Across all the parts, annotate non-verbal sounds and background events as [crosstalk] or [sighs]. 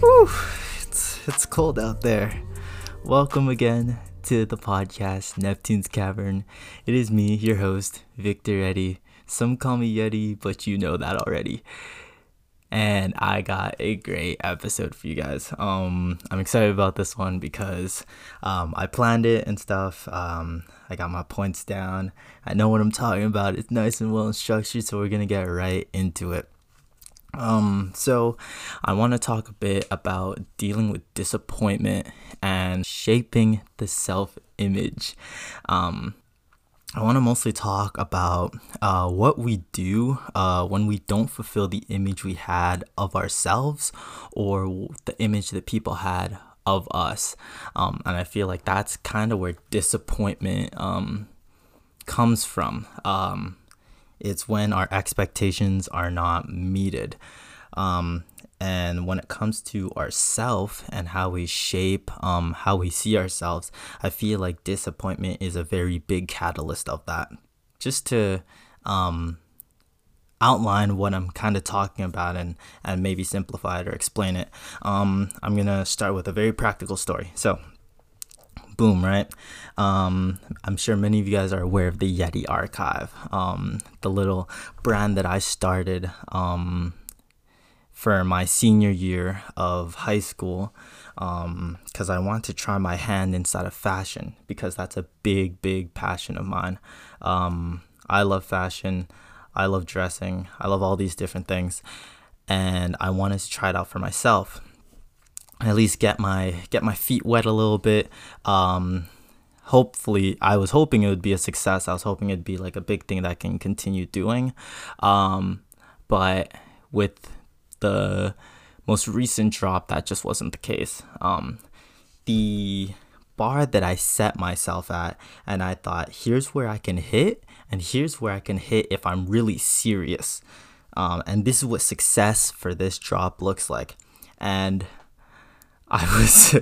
Whew, it's, it's cold out there. Welcome again to the podcast, Neptune's Cavern. It is me, your host, Victor Eddy. Some call me Yeti, but you know that already. And I got a great episode for you guys. Um, I'm excited about this one because um, I planned it and stuff. Um, I got my points down. I know what I'm talking about. It's nice and well structured, so we're gonna get right into it. Um, so I want to talk a bit about dealing with disappointment and shaping the self image. Um, I want to mostly talk about uh, what we do uh, when we don't fulfill the image we had of ourselves or the image that people had of us. Um, and I feel like that's kind of where disappointment um, comes from. Um, it's when our expectations are not meted. Um, and when it comes to ourself and how we shape um, how we see ourselves, I feel like disappointment is a very big catalyst of that. Just to um, outline what I'm kind of talking about and, and maybe simplify it or explain it, um, I'm going to start with a very practical story. So, boom, right? Um, I'm sure many of you guys are aware of the Yeti Archive, um, the little brand that I started um, for my senior year of high school because um, I want to try my hand inside of fashion because that's a big, big passion of mine. Um, I love fashion, I love dressing, I love all these different things, and I wanted to try it out for myself at least get my get my feet wet a little bit. Um, hopefully, I was hoping it would be a success. I was hoping it'd be like a big thing that I can continue doing. Um, but with the most recent drop, that just wasn't the case. Um, the bar that I set myself at, and I thought, here's where I can hit, and here's where I can hit if I'm really serious. Um, and this is what success for this drop looks like. And I was,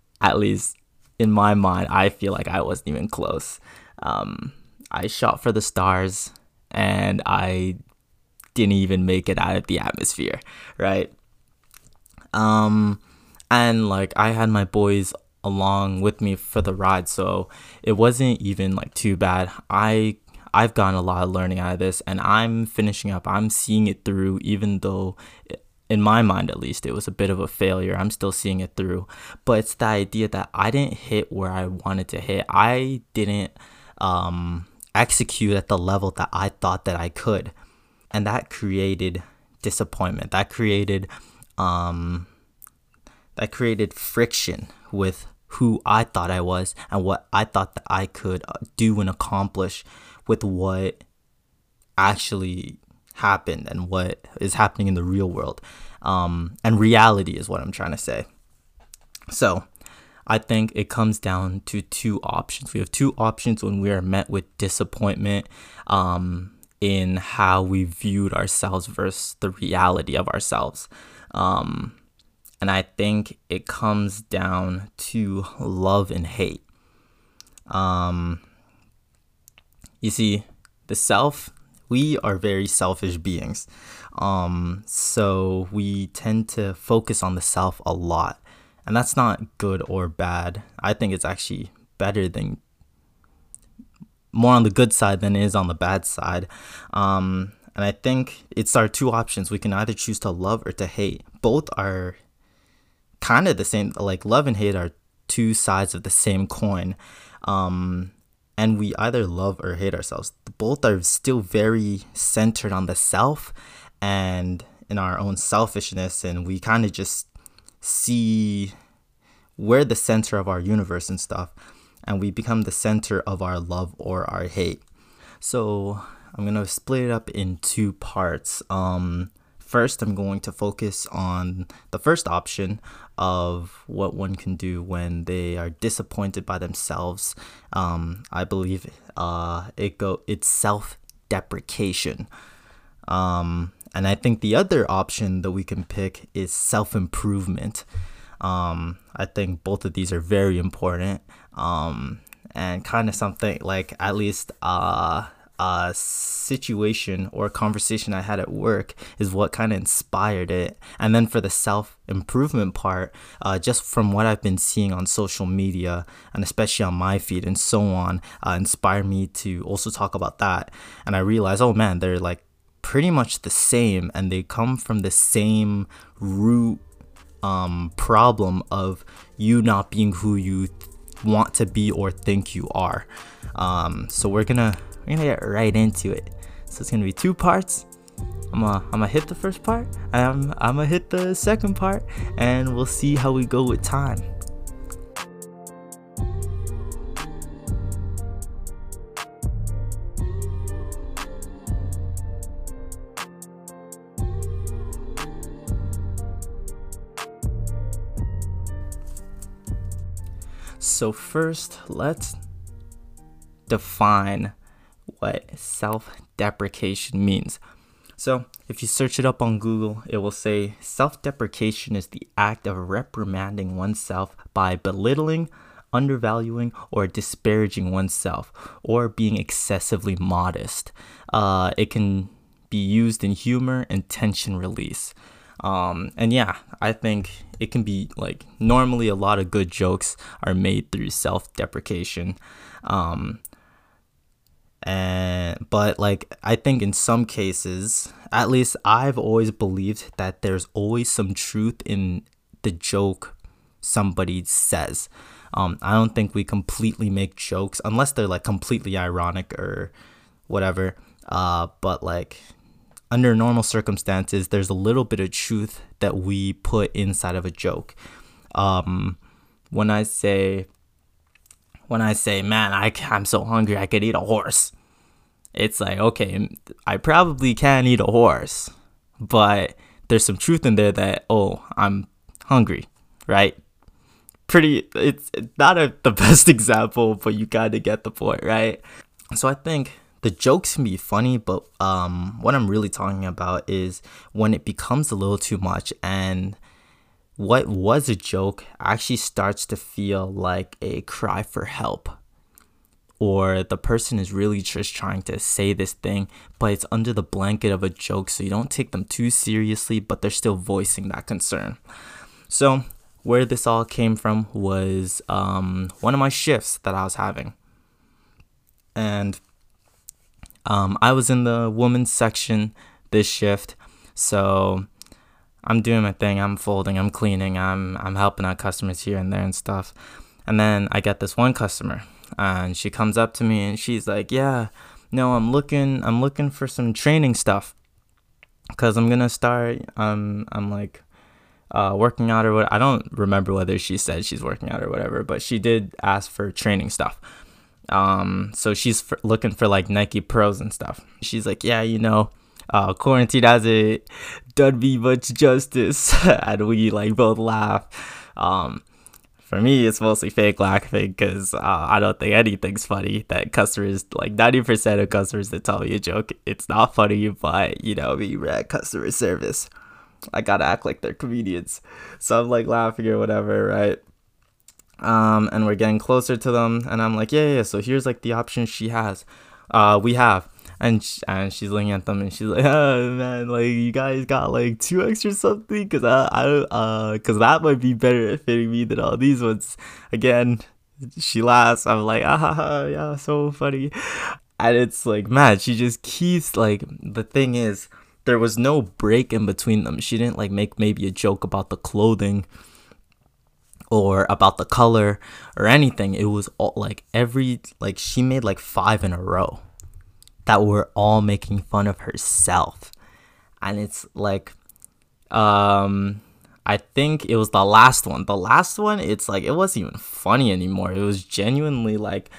[laughs] at least in my mind, I feel like I wasn't even close. Um, I shot for the stars and I didn't even make it out of the atmosphere, right? Um, and like I had my boys along with me for the ride, so it wasn't even like too bad. I I've gotten a lot of learning out of this, and I'm finishing up. I'm seeing it through, even though in my mind at least, it was a bit of a failure. I'm still seeing it through. But it's the idea that I didn't hit where I wanted to hit. I didn't um, execute at the level that I thought that I could. And that created disappointment. That created um, that created friction with who I thought I was and what I thought that I could uh, do and accomplish with what actually happened and what is happening in the real world. Um, and reality is what I'm trying to say. So, I think it comes down to two options. We have two options when we are met with disappointment um, in how we viewed ourselves versus the reality of ourselves. Um, and I think it comes down to love and hate. Um, you see, the self we are very selfish beings. Um, so we tend to focus on the self a lot. And that's not good or bad. I think it's actually better than more on the good side than it is on the bad side. Um, and I think it's our two options. We can either choose to love or to hate. Both are kind of the same. Like love and hate are two sides of the same coin. Um, and we either love or hate ourselves. Both are still very centered on the self and in our own selfishness, and we kind of just see we're the center of our universe and stuff, and we become the center of our love or our hate. So I'm gonna split it up in two parts. Um, first, I'm going to focus on the first option of what one can do when they are disappointed by themselves. Um, I believe uh, it go it's self deprecation. Um, and I think the other option that we can pick is self improvement. Um, I think both of these are very important um, and kind of something like at least uh, uh, situation or conversation I had at work is what kind of inspired it. And then for the self improvement part, uh, just from what I've been seeing on social media and especially on my feed and so on, uh, inspired me to also talk about that. And I realized, oh man, they're like pretty much the same and they come from the same root um, problem of you not being who you th- want to be or think you are. Um, so we're gonna we're gonna get right into it. So it's gonna be two parts. I'm gonna, I'm hit the first part, and I'm, I'm gonna hit the second part, and we'll see how we go with time. So, first, let's define what self deprecation means. So, if you search it up on Google, it will say self deprecation is the act of reprimanding oneself by belittling, undervaluing, or disparaging oneself, or being excessively modest. Uh, it can be used in humor and tension release. Um, and yeah, I think it can be like normally a lot of good jokes are made through self deprecation. Um, and but like I think in some cases, at least I've always believed that there's always some truth in the joke somebody says. Um, I don't think we completely make jokes unless they're like completely ironic or whatever. Uh, but like under normal circumstances, there's a little bit of truth that we put inside of a joke. Um, when I say, when I say, man, I, I'm so hungry, I could eat a horse. It's like, okay, I probably can eat a horse, but there's some truth in there that, oh, I'm hungry, right? Pretty, it's not a, the [laughs] best example, but you kind of get the point, right? So I think the jokes can be funny, but um, what I'm really talking about is when it becomes a little too much and what was a joke actually starts to feel like a cry for help. Or the person is really just trying to say this thing, but it's under the blanket of a joke, so you don't take them too seriously, but they're still voicing that concern. So, where this all came from was um, one of my shifts that I was having. And um, I was in the women's section this shift, so I'm doing my thing. I'm folding, I'm cleaning, I'm I'm helping out customers here and there and stuff. And then I get this one customer, and she comes up to me and she's like, "Yeah, no, I'm looking, I'm looking for some training stuff, cause I'm gonna start. Um, I'm like." Uh, working out or what I don't remember whether she said she's working out or whatever, but she did ask for training stuff. Um, so she's for, looking for like Nike Pros and stuff. She's like, yeah, you know, uh, quarantine hasn't done me much justice, [laughs] and we like both laugh. Um, for me, it's mostly fake laughing because uh, I don't think anything's funny. That customers, like 90% of customers that tell me a joke, it's not funny, but you know, we at customer service. I gotta act like they're comedians. So I'm like laughing or whatever, right? um, and we're getting closer to them. And I'm like, yeah, yeah. So here's like the options she has, uh, we have. And sh- and she's looking at them and she's like, oh man, like you guys got like two extra something, cause I I uh, cause that might be better at fitting me than all these ones. Again, she laughs. I'm like, ah, ha, ha, yeah, so funny. And it's like, man, she just keeps like the thing is there was no break in between them. She didn't like make maybe a joke about the clothing or about the color or anything. It was all like every like she made like five in a row that we're all making fun of herself. And it's like um I think it was the last one. The last one, it's like it wasn't even funny anymore. It was genuinely like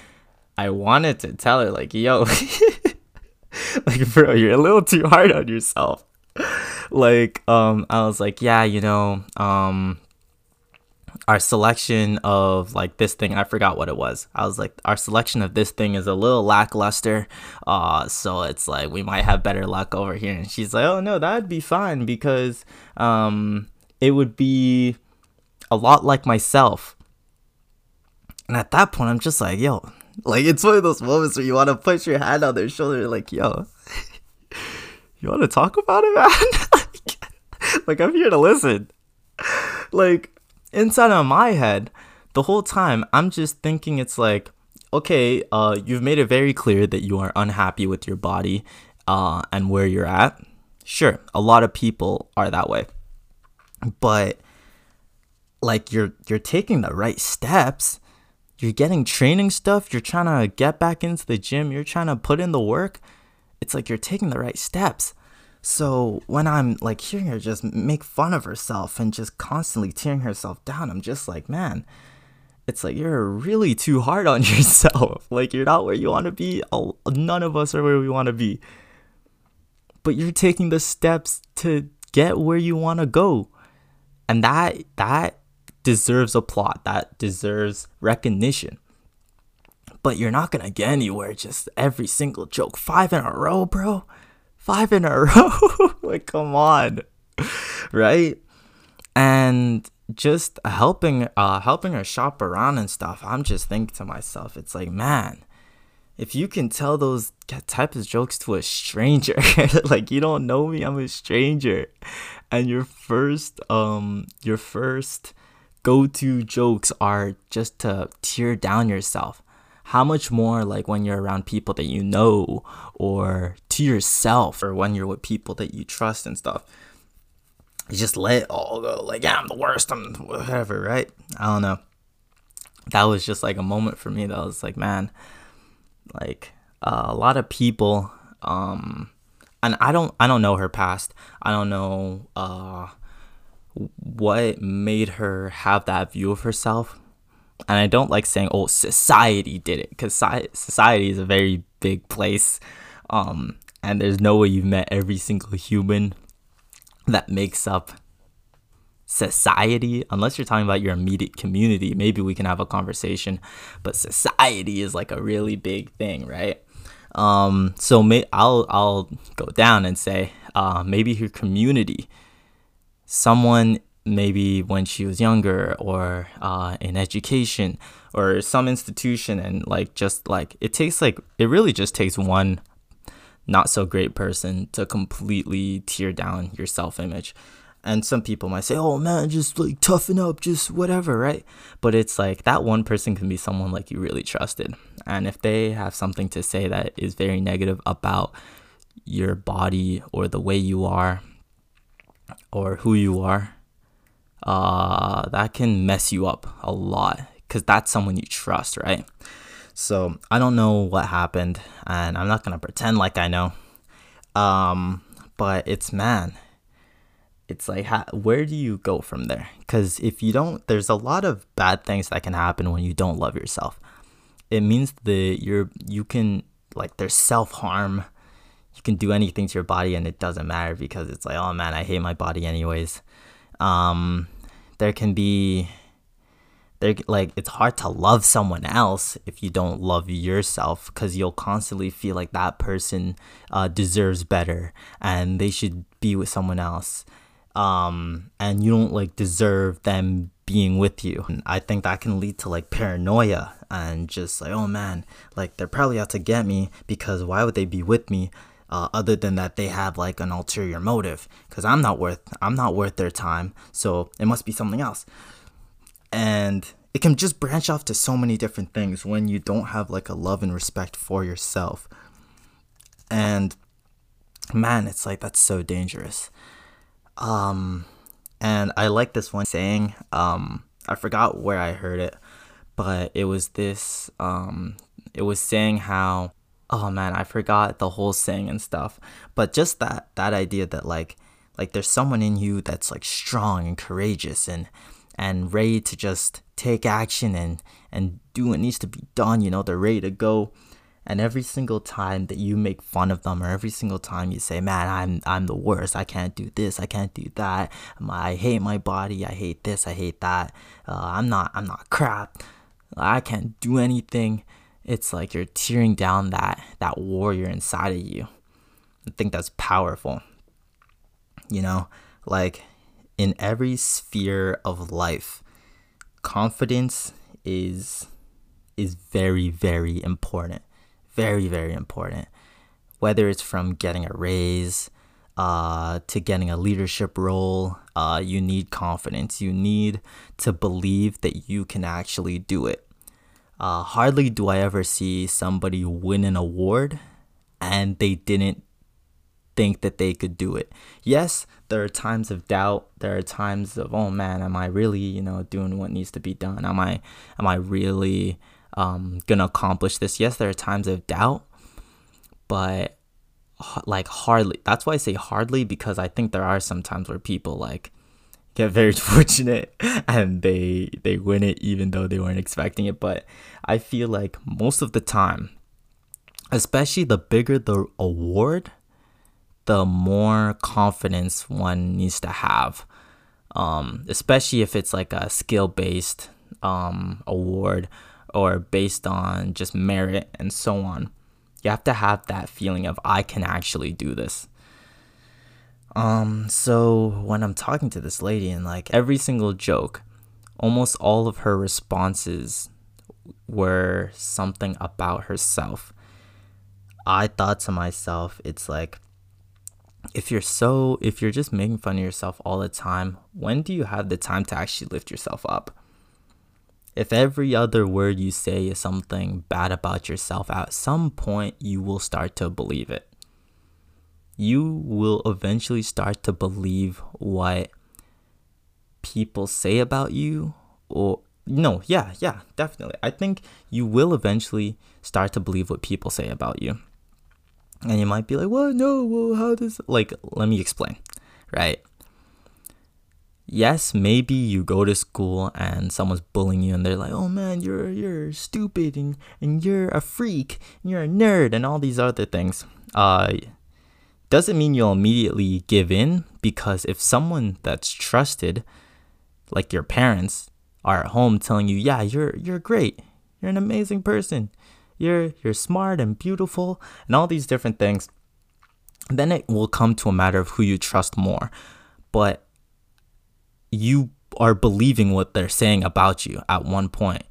I wanted to tell her like, yo, [laughs] like bro, you're a little too hard on yourself. [laughs] like um I was like, yeah, you know, um our selection of like this thing i forgot what it was i was like our selection of this thing is a little lackluster uh so it's like we might have better luck over here and she's like oh no that'd be fine because um it would be a lot like myself and at that point i'm just like yo Like it's one of those moments where you want to put your hand on their shoulder, like, yo, [laughs] you want to talk about it, man? [laughs] like I'm here to listen. Like inside of my head, the whole time I'm just thinking it's like, okay, uh, you've made it very clear that you are unhappy with your body, uh, and where you're at. Sure, a lot of people are that way, but like you're you're taking the right steps. You're getting training stuff, you're trying to get back into the gym, you're trying to put in the work, it's like you're taking the right steps. So when I'm like hearing her just make fun of herself and just constantly tearing herself down, I'm just like, man, it's like you're really too hard on [laughs] yourself. like you're not where you want to be. None of us are where we want to be. But you're taking the steps to get where you want to go. And that that deserves a plot, that deserves recognition. But you're not gonna get anywhere just every single joke. Five in a row, bro. Five in a [laughs] row. like, come on. right? And just helping uh helping her shop around and stuff, I'm just thinking to myself, it's like, man, if you can tell those type of jokes to a stranger, [laughs] like you don't know me, I'm a stranger, and your first um your first go to jokes are just to tear down yourself. How much more like when you're around people that you know or to yourself or when you're with people that you trust and stuff. You just let it all go. Like, yeah, I'm the worst. I'm whatever, right? I don't know. That was just like a moment for me that was like, man, like uh, a lot of people, um, and I don't, I don't know her past. I don't know, uh, what made her have that view of herself. And I don't like saying, oh, society did it, because society is a very big place. Um, and there's no way you've met every single human that makes up society unless you're talking about your immediate community maybe we can have a conversation but society is like a really big thing right um so may i'll i'll go down and say uh maybe your community someone maybe when she was younger or uh, in education or some institution and like just like it takes like it really just takes one not so great person to completely tear down your self-image. And some people might say oh man just like toughen up just whatever right? But it's like that one person can be someone like you really trusted. And if they have something to say that is very negative about your body or the way you are or who you are, uh, that can mess you up a lot because that's someone you trust, right? So I don't know what happened, and I'm not gonna pretend like I know. Um, but it's man, it's like how, where do you go from there? Because if you don't, there's a lot of bad things that can happen when you don't love yourself. It means that you're you can like there's self harm you can do anything to your body and it doesn't matter because it's like, oh man, I hate my body anyways. Um, there can be there like it's hard to love someone else if you don't love yourself because you'll constantly feel like that person uh, deserves better and they should be with someone else. Um, and you don't like deserve them being with you. And i think that can lead to like paranoia and just like oh man like they're probably out to get me because why would they be with me uh, other than that they have like an ulterior motive because i'm not worth i'm not worth their time so it must be something else. And it can just branch off to so many different things when you don't have like a love and respect for yourself. And man it's like that's so dangerous. Um and i like this one saying um i forgot where i heard it but it was this um it was saying how oh man, I forgot the whole saying and stuff. But just that that idea that like like there's someone in you that's like strong and courageous and and ready to just take action and and do what needs to be done, you know, they're ready to go. And every single time that you make fun of them, or every single time you say, "Man, I'm I'm the worst. I can't do this. I can't do that. I hate my body. I hate this. I hate that. Uh, I'm not I'm not crap. I can't do anything." It's like you're tearing down that that warrior inside of you. I think that's powerful. You know, like in every sphere of life, confidence is is very, very important. Very, very important. Whether it's from getting a raise uh, to getting a leadership role, uh, you need confidence. You need to believe that you can actually do it. Uh, hardly do I ever see somebody win an award and they didn't think that they could do it. Yes, there are times of doubt. There are times of, oh man, am I really, you know, doing what needs to be done? Am I, am I really um, gonna accomplish this? Yes, there are times of doubt, but like hardly. That's why I say hardly because I think there are some times where people like get very [laughs] fortunate and they they win it even though they weren't expecting it. But I feel like most of the time, especially the bigger the award, the more confidence one needs to have. Um, especially if it's like a skill based um, award or based on just merit and so on. You have to have that feeling of I can actually do this. Um, so when I'm talking to this lady and like every single joke, almost all of her responses were something about herself. I thought to myself, it's like if you're so if you're just making fun of yourself all the time, when do you have the time to actually lift yourself up? If every other word you say is something bad about yourself, at some point you will start to believe it. You will eventually start to believe what people say about you or no, yeah, yeah, definitely. I think you will eventually start to believe what people say about you. And you might be like, "What? No, well, how does like let me explain." Right? yes, maybe you go to school and someone's bullying you and they're like, "Oh man, you're you're stupid and and you're a freak, and you're a nerd and all these other things." Uh doesn't mean you'll immediately give in because if someone that's trusted like your parents are at home telling you, "Yeah, you're you're great. You're an amazing person. You're you're smart and beautiful and all these different things." Then it will come to a matter of who you trust more. But you are believing what they're saying about you at one point.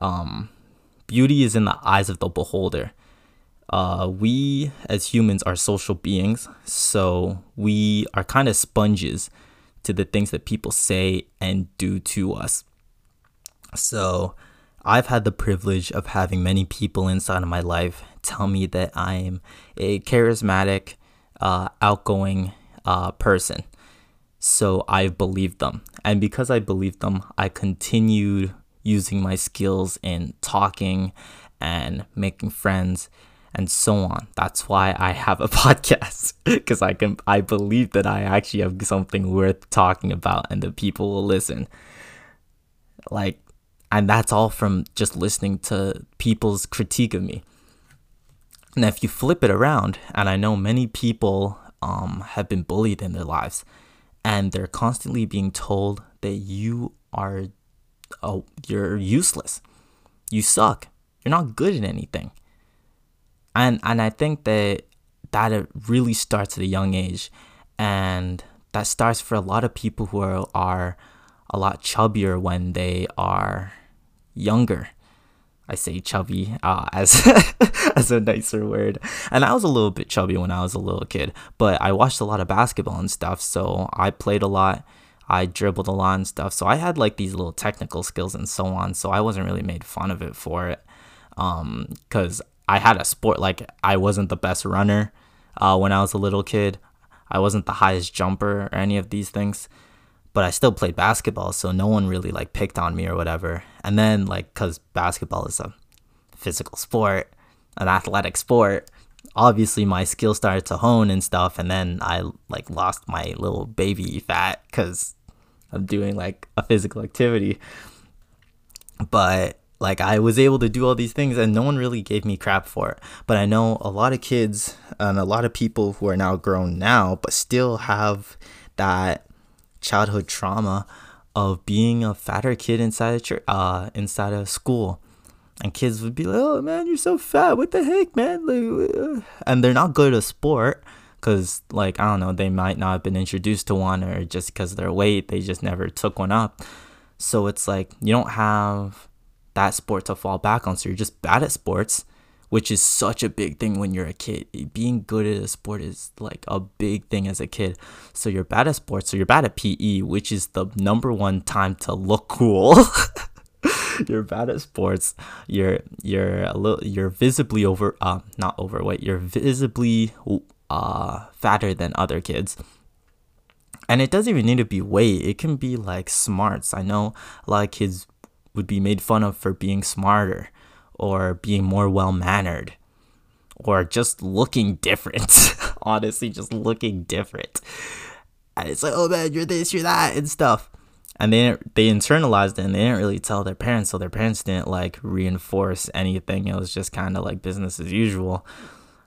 Um, beauty is in the eyes of the beholder. Uh, we as humans are social beings, so we are kind of sponges to the things that people say and do to us. So, I've had the privilege of having many people inside of my life tell me that I'm a charismatic, uh, outgoing uh, person. So I've believed them. And because I believed them, I continued using my skills in talking and making friends and so on. That's why I have a [laughs] podcast because I can I believe that I actually have something worth talking about and the people will listen. Like and that's all from just listening to people's critique of me. Now if you flip it around, and I know many people um, have been bullied in their lives, and they're constantly being told that you are oh you're useless you suck you're not good at anything and and i think that that really starts at a young age and that starts for a lot of people who are, are a lot chubbier when they are younger I say chubby uh, [laughs] as as a nicer word. And I was a little bit chubby when I was a little kid, but I watched a lot of basketball and stuff, so I played a lot. I dribbled a lot and stuff, so I had like these little technical skills and so on. So I wasn't really made fun of it for it, um, because I had a sport like I wasn't the best runner, uh, when I was a little kid. I wasn't the highest jumper or any of these things but I still played basketball, so no one really like picked on me or whatever. And then like cuz basketball is a physical sport, an athletic sport, obviously my skills started to hone and stuff and then I like lost my little baby fat cuz I'm doing like a physical activity. But like I was able to do all these things and no one really gave me crap for it. But I know a lot of kids and a lot of people who are now grown now but still have that childhood trauma of being a fatter kid inside a church, uh, inside a school, and kids would be like, "Oh man, you're so fat. What the heck, man?" Like, uh, and they're not good at sport because, like, I don't know, they might not have been introduced to one, or just because their weight, they just never took one up. So it's like you don't have that sport to fall back on. So you're just bad at sports, which is such a big thing when you're a kid. Being good at a sport is like a big thing as a kid. So you're bad at sports, so you're bad at PE, which is the number one time to look cool. [laughs] you're bad at sports. You're you're a little you're visibly over uh not overweight. You're visibly uh fatter than other kids. And it doesn't even need to be weight. It can be like smarts. I know a lot of kids would be made fun of for being smarter or being more well mannered or just looking different. [laughs] Honestly, just looking different. And it's like, oh man, you're this, you're that, and stuff and they they internalized it and they didn't really tell their parents so their parents didn't like reinforce anything it was just kind of like business as usual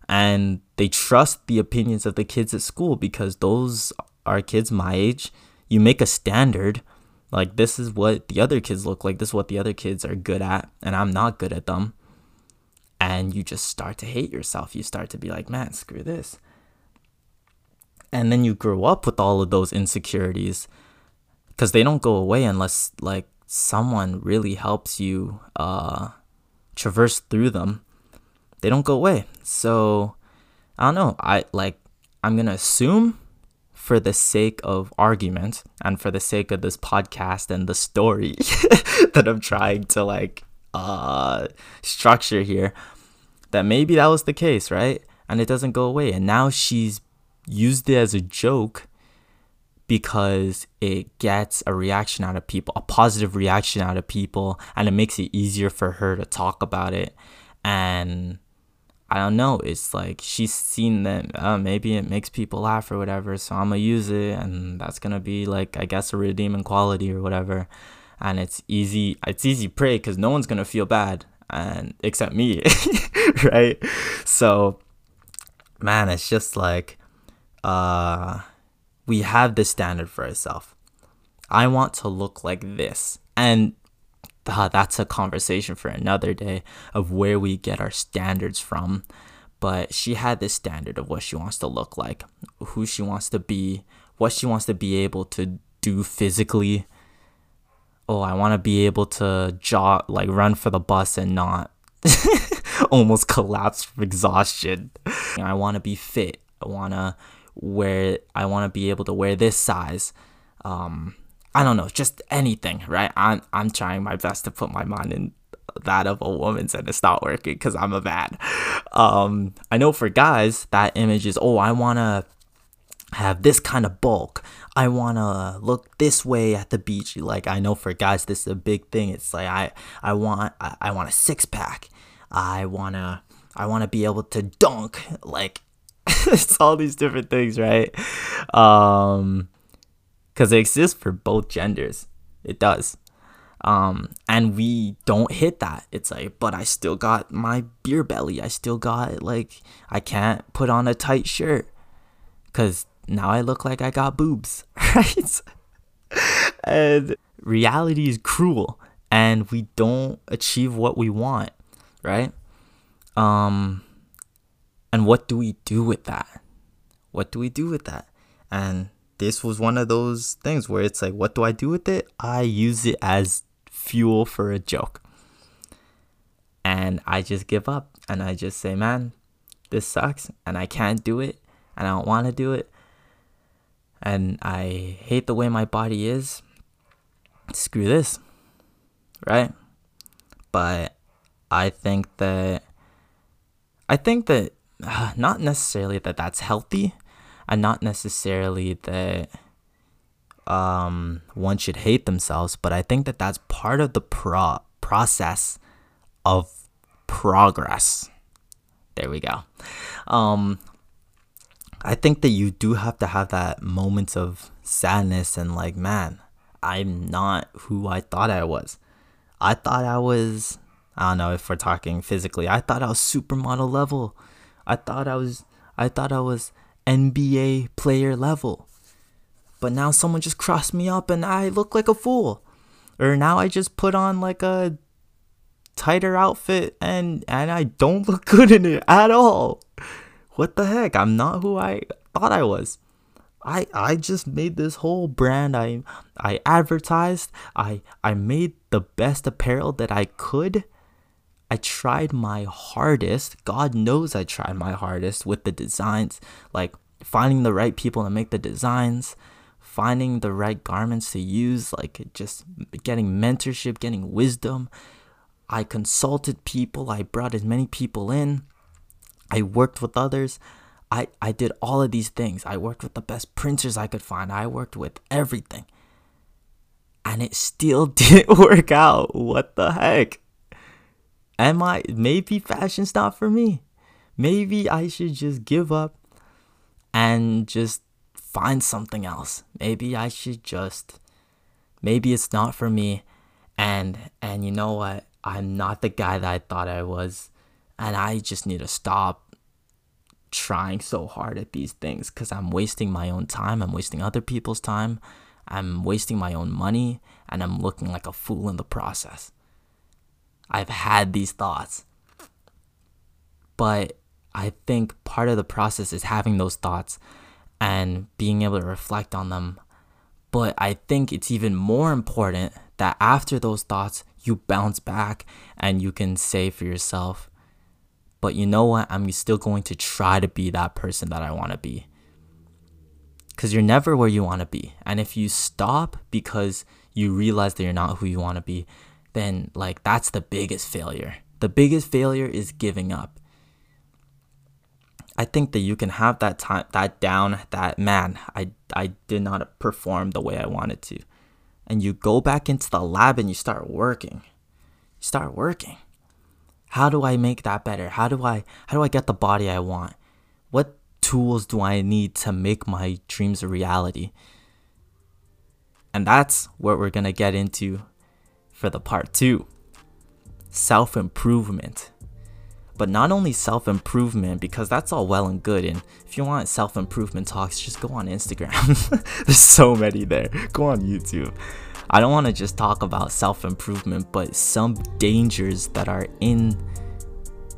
and they trust the opinions of the kids at school because those are kids my age you make a standard like this is what the other kids look like this is what the other kids are good at and i'm not good at them and you just start to hate yourself you start to be like man screw this and then you grow up with all of those insecurities because they don't go away unless like someone really helps you uh, traverse through them. They don't go away. So I don't know. I like I'm gonna assume for the sake of argument and for the sake of this podcast and the story [laughs] that I'm trying to like uh structure here that maybe that was the case, right? And it doesn't go away. And now she's used it as a joke because it gets a reaction out of people, a positive reaction out of people, and it makes it easier for her to talk about it. And I don't know, it's like she's seen that uh, maybe it makes people laugh or whatever, so I'm gonna use it, and that's gonna be like, I guess, a redeeming quality or whatever. And it's easy, it's easy prey because no one's gonna feel bad, and except me, [laughs] right? So, man, it's just like, uh, we have this standard for ourselves. I want to look like this. And uh, that's a conversation for another day of where we get our standards from. But she had this standard of what she wants to look like, who she wants to be, what she wants to be able to do physically. Oh, I want to be able to jog, like run for the bus and not [laughs] almost collapse from exhaustion. I want to be fit. I want to wear. I want to be able to wear this size. Um, I don't know, just anything, right? I'm I'm trying my best to put my mind in that of a woman's and it's not working because I'm a man. Um, I know for guys that image is oh I want to have this kind of bulk. I want to look this way at the beach. Like I know for guys this is a big thing. It's like I I want I, I want a six pack. I want to I want to be able to dunk like [laughs] it's all these different things, right? Um, because it exists for both genders. It does. Um, and we don't hit that. It's like, but I still got my beer belly. I still got like I can't put on a tight shirt because now I look like I got boobs, [laughs] right? and reality is cruel, and we don't achieve what we want, right? Um, and what do we do with that? What do we do with that? And this was one of those things where it's like, what do I do with it? I use it as fuel for a joke. And I just give up and I just say, man, this sucks and I can't do it and I don't want to do it. And I hate the way my body is. Screw this. Right? But I think that I think that uh, [sighs] not necessarily that that's healthy and not necessarily that um, one should hate themselves, but I think that that's part of the pro- process of progress. There we go. Um, I think that you do have to have that moment of sadness and like, man, I'm not who I thought I was. I thought I was, I don't know if we're talking physically, I thought I was supermodel level. I thought I was I thought I was NBA player level. But now someone just crossed me up and I look like a fool. Or now I just put on like a tighter outfit and and I don't [laughs] look good in it at all. What the heck? I'm not who I thought I was. I I just made this whole brand. I I advertised. I I made the best apparel that I could. I tried my hardest. God knows I tried my hardest with the designs, like finding the right people to make the designs, finding the right garments to use, like just getting mentorship, getting wisdom. I consulted people. I brought as many people in. I worked with others. I, I did all of these things. I worked with the best printers I could find. I worked with everything. And it still [laughs] didn't work out. What the heck? Am I maybe fashion's not for me? Maybe I should just give up and just find something else. Maybe I should just maybe it's not for me and and you know what? I'm not the guy that I thought I was and I just need to stop trying so hard at these things because I'm wasting my own time, I'm wasting other people's time, I'm wasting my own money, and I'm looking like a fool in the process. I've had these thoughts. But I think part of the process is having those thoughts and being able to reflect on them. But I think it's even more important that after those thoughts, you bounce back and you can say for yourself, but you know what? I'm still going to try to be that person that I want to be. Because you're never where you want to be. And if you stop because you realize that you're not who you want to be, then like that's the biggest failure. The biggest failure is giving up. I think that you can have that time that down that man, I I did not perform the way I wanted to. And you go back into the lab and you start working. You start working how do I make that better? How do I how do I get the body I want? What tools do I need to make my dreams a reality? And that's what we're going to get into for the part 2. Self-improvement. But not only self-improvement because that's all well and good and if you want self-improvement talks just go on Instagram. [laughs] There's so many there. Go on YouTube. I don't want to just talk about self improvement, but some dangers that are in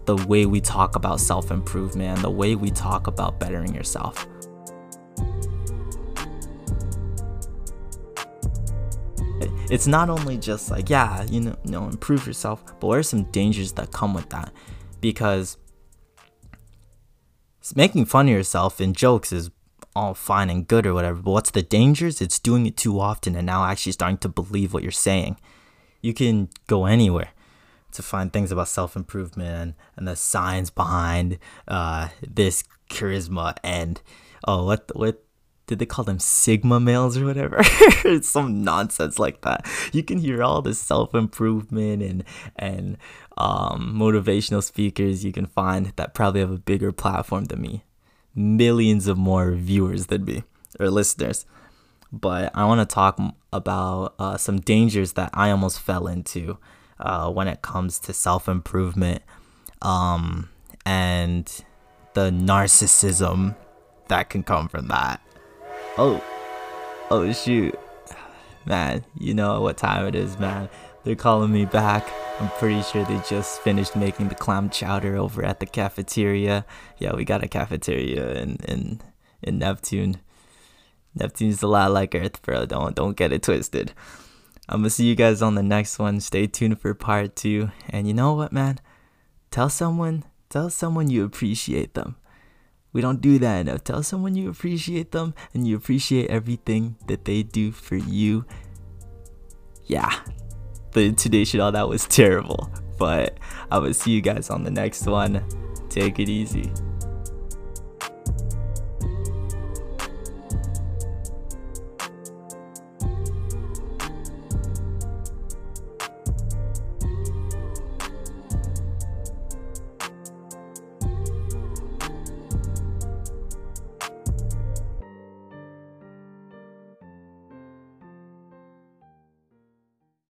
the way we talk about self improvement and the way we talk about bettering yourself. It's not only just like, yeah, you know, you know, improve yourself, but what are some dangers that come with that? Because making fun of yourself in jokes is all fine and good or whatever. But what's the dangers? It's doing it too often and now actually starting to believe what you're saying. You can go anywhere to find things about self improvement and, and the science behind uh, this charisma and oh what what did they call them sigma males or whatever [laughs] some nonsense like that you can hear all this self-improvement and and um, motivational speakers you can find that probably have a bigger platform than me millions of more viewers than me or listeners. But I want to talk about uh, some dangers that I almost fell into uh, when it comes to self improvement um, and the narcissism that can come from that. Oh, oh, shoot. Man, you know what time it is, man. They're calling me back. I'm pretty sure they just finished making the clam chowder over at the cafeteria. Yeah, we got a cafeteria in in in Neptune. Neptune's a lot like Earth, bro. Don't don't get it twisted. I'm gonna see you guys on the next one. Stay tuned for part two. And you know what, man? Tell someone, tell someone you appreciate them. We don't do that enough. Tell someone you appreciate them and you appreciate everything that they do for you. Yeah, the intonation on that was terrible. But I will see you guys on the next one. Take it easy.